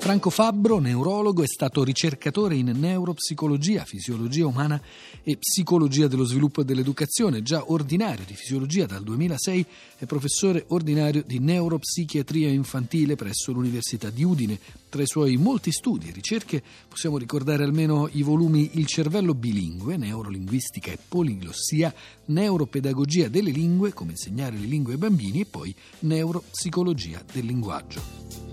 Franco Fabbro, neurologo, è stato ricercatore in neuropsicologia, fisiologia umana e psicologia dello sviluppo e dell'educazione. Già ordinario di fisiologia dal 2006 è professore ordinario di neuropsichiatria infantile presso l'Università di Udine. Tra i suoi molti studi e ricerche possiamo ricordare almeno i volumi Il cervello bilingue, neurolinguistica e poliglossia, neuropedagogia delle lingue, come insegnare le lingue ai bambini e poi neuropsicologia del linguaggio.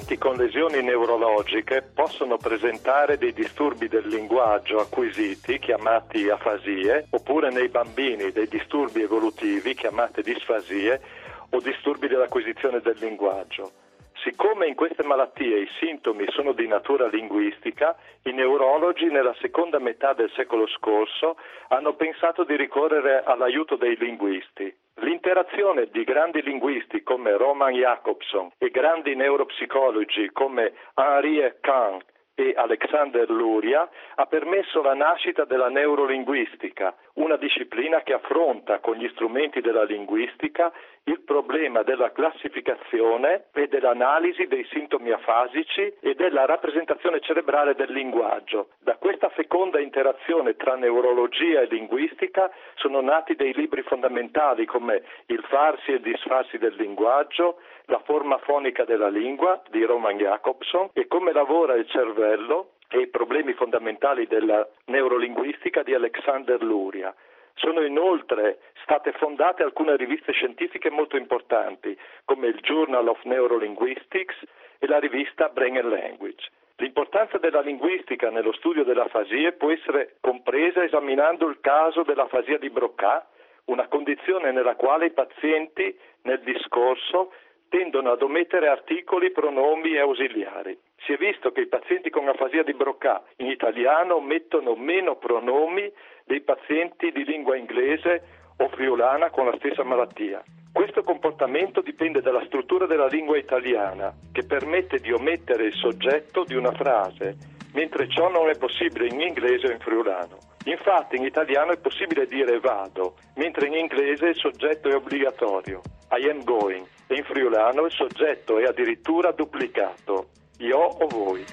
Pazienti con lesioni neurologiche possono presentare dei disturbi del linguaggio acquisiti, chiamati afasie, oppure nei bambini dei disturbi evolutivi, chiamati disfasie, o disturbi dell'acquisizione del linguaggio. Siccome in queste malattie i sintomi sono di natura linguistica, i neurologi nella seconda metà del secolo scorso hanno pensato di ricorrere all'aiuto dei linguisti. L'interazione di grandi linguisti come Roman Jacobson e grandi neuropsicologi come Henri Kahn e Alexander Luria ha permesso la nascita della neurolinguistica, una disciplina che affronta con gli strumenti della linguistica il problema della classificazione e dell'analisi dei sintomi afasici e della rappresentazione cerebrale del linguaggio. Da questa feconda interazione tra neurologia e linguistica sono nati dei libri fondamentali come Il farsi e disfarsi del linguaggio, La forma fonica della lingua di Roman Jacobson e Come lavora il cervello e i problemi fondamentali della neurolinguistica di Alexander Luria. Sono inoltre state fondate alcune riviste scientifiche molto importanti, come il Journal of Neurolinguistics e la rivista Brain and Language. L'importanza della linguistica nello studio dell'afasie può essere compresa esaminando il caso dell'afasia di Broca, una condizione nella quale i pazienti nel discorso tendono ad omettere articoli, pronomi e ausiliari. Si è visto che i pazienti con afasia di Broca in italiano omettono meno pronomi dei pazienti di lingua inglese o friulana con la stessa malattia. Questo comportamento dipende dalla struttura della lingua italiana, che permette di omettere il soggetto di una frase, mentre ciò non è possibile in inglese o in friulano. Infatti in italiano è possibile dire vado, mentre in inglese il soggetto è obbligatorio. I am going e in friulano il soggetto è addirittura duplicato, io o voi.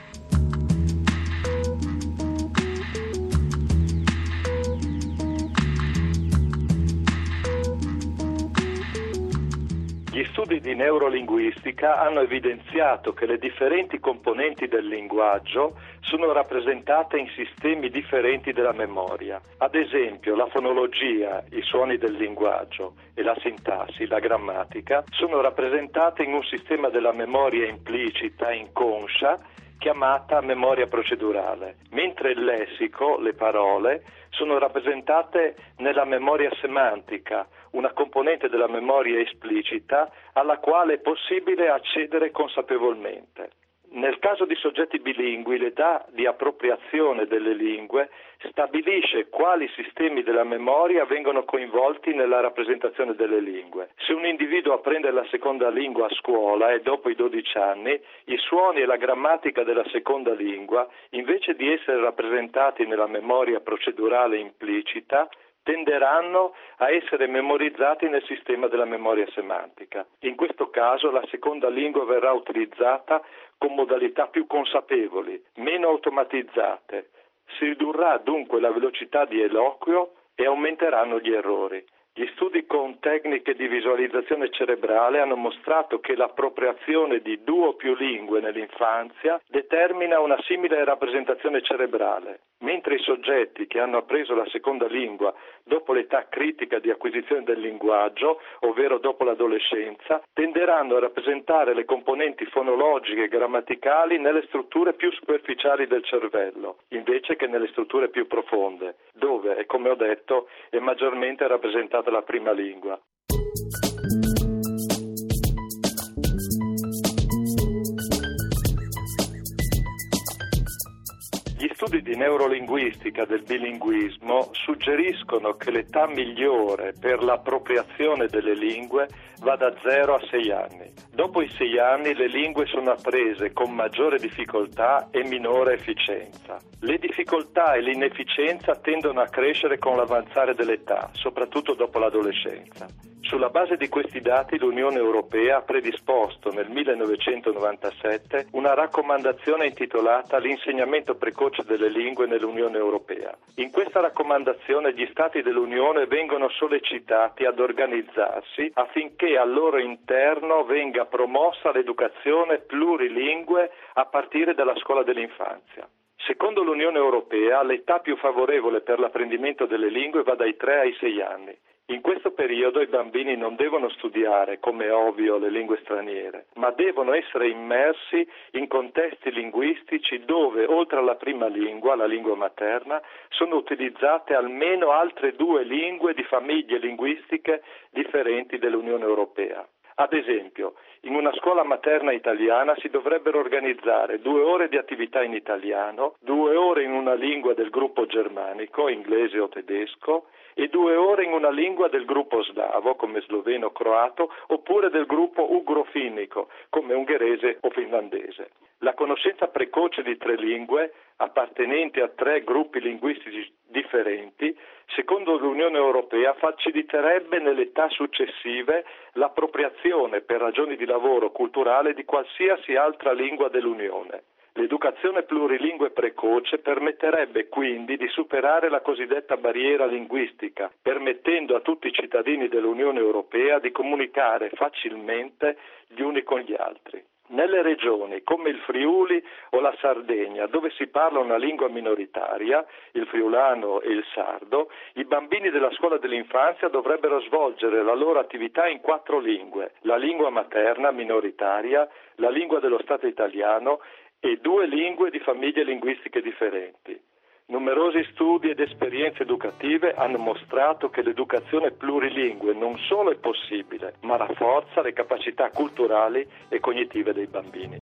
Studi di neurolinguistica hanno evidenziato che le differenti componenti del linguaggio sono rappresentate in sistemi differenti della memoria. Ad esempio, la fonologia, i suoni del linguaggio, e la sintassi, la grammatica, sono rappresentate in un sistema della memoria implicita, inconscia, chiamata memoria procedurale, mentre il lessico, le parole, sono rappresentate nella memoria semantica, una componente della memoria esplicita alla quale è possibile accedere consapevolmente. Nel caso di soggetti bilingui, l'età di appropriazione delle lingue stabilisce quali sistemi della memoria vengono coinvolti nella rappresentazione delle lingue. Se un individuo apprende la seconda lingua a scuola e dopo i 12 anni, i suoni e la grammatica della seconda lingua, invece di essere rappresentati nella memoria procedurale implicita, tenderanno a essere memorizzati nel sistema della memoria semantica. In questo caso la seconda lingua verrà utilizzata con modalità più consapevoli, meno automatizzate. Si ridurrà dunque la velocità di eloquio e aumenteranno gli errori. Gli studi con tecniche di visualizzazione cerebrale hanno mostrato che l'appropriazione di due o più lingue nell'infanzia determina una simile rappresentazione cerebrale, mentre i soggetti che hanno appreso la seconda lingua dopo l'età critica di acquisizione del linguaggio, ovvero dopo l'adolescenza, tenderanno a rappresentare le componenti fonologiche e grammaticali nelle strutture più superficiali del cervello, invece che nelle strutture più profonde, dove, come ho detto, è maggiormente rappresentata la prima lingua. Gli studi di neurolinguistica del bilinguismo suggeriscono che l'età migliore per l'appropriazione delle lingue va da 0 a 6 anni. Dopo i 6 anni le lingue sono apprese con maggiore difficoltà e minore efficienza. Le difficoltà e l'inefficienza tendono a crescere con l'avanzare dell'età, soprattutto dopo l'adolescenza. Sulla base di questi dati l'Unione Europea ha predisposto nel 1997 una raccomandazione intitolata L'insegnamento precoce delle lingue nell'Unione Europea. In questa raccomandazione gli Stati dell'Unione vengono sollecitati ad organizzarsi affinché al loro interno venga promossa l'educazione plurilingue a partire dalla scuola dell'infanzia. Secondo l'Unione Europea l'età più favorevole per l'apprendimento delle lingue va dai 3 ai 6 anni. In questo periodo i bambini non devono studiare, come è ovvio, le lingue straniere, ma devono essere immersi in contesti linguistici dove, oltre alla prima lingua, la lingua materna, sono utilizzate almeno altre due lingue di famiglie linguistiche differenti dell'Unione Europea. Ad esempio, in una scuola materna italiana si dovrebbero organizzare due ore di attività in italiano, due ore in una lingua del gruppo germanico, inglese o tedesco, e due ore in una lingua del gruppo slavo, come sloveno o croato, oppure del gruppo ugrofinico, come ungherese o finlandese. La conoscenza precoce di tre lingue, appartenenti a tre gruppi linguistici differenti, secondo l'Unione Europea faciliterebbe nelle età successive l'appropriazione per ragioni di lavoro culturale di qualsiasi altra lingua dell'Unione. L'educazione plurilingue precoce permetterebbe quindi di superare la cosiddetta barriera linguistica, permettendo a tutti i cittadini dell'Unione Europea di comunicare facilmente gli uni con gli altri. Nelle regioni come il Friuli o la Sardegna, dove si parla una lingua minoritaria, il friulano e il sardo, i bambini della scuola dell'infanzia dovrebbero svolgere la loro attività in quattro lingue, la lingua materna minoritaria, la lingua dello Stato italiano e due lingue di famiglie linguistiche differenti. Numerosi studi ed esperienze educative hanno mostrato che l'educazione plurilingue non solo è possibile, ma rafforza le capacità culturali e cognitive dei bambini.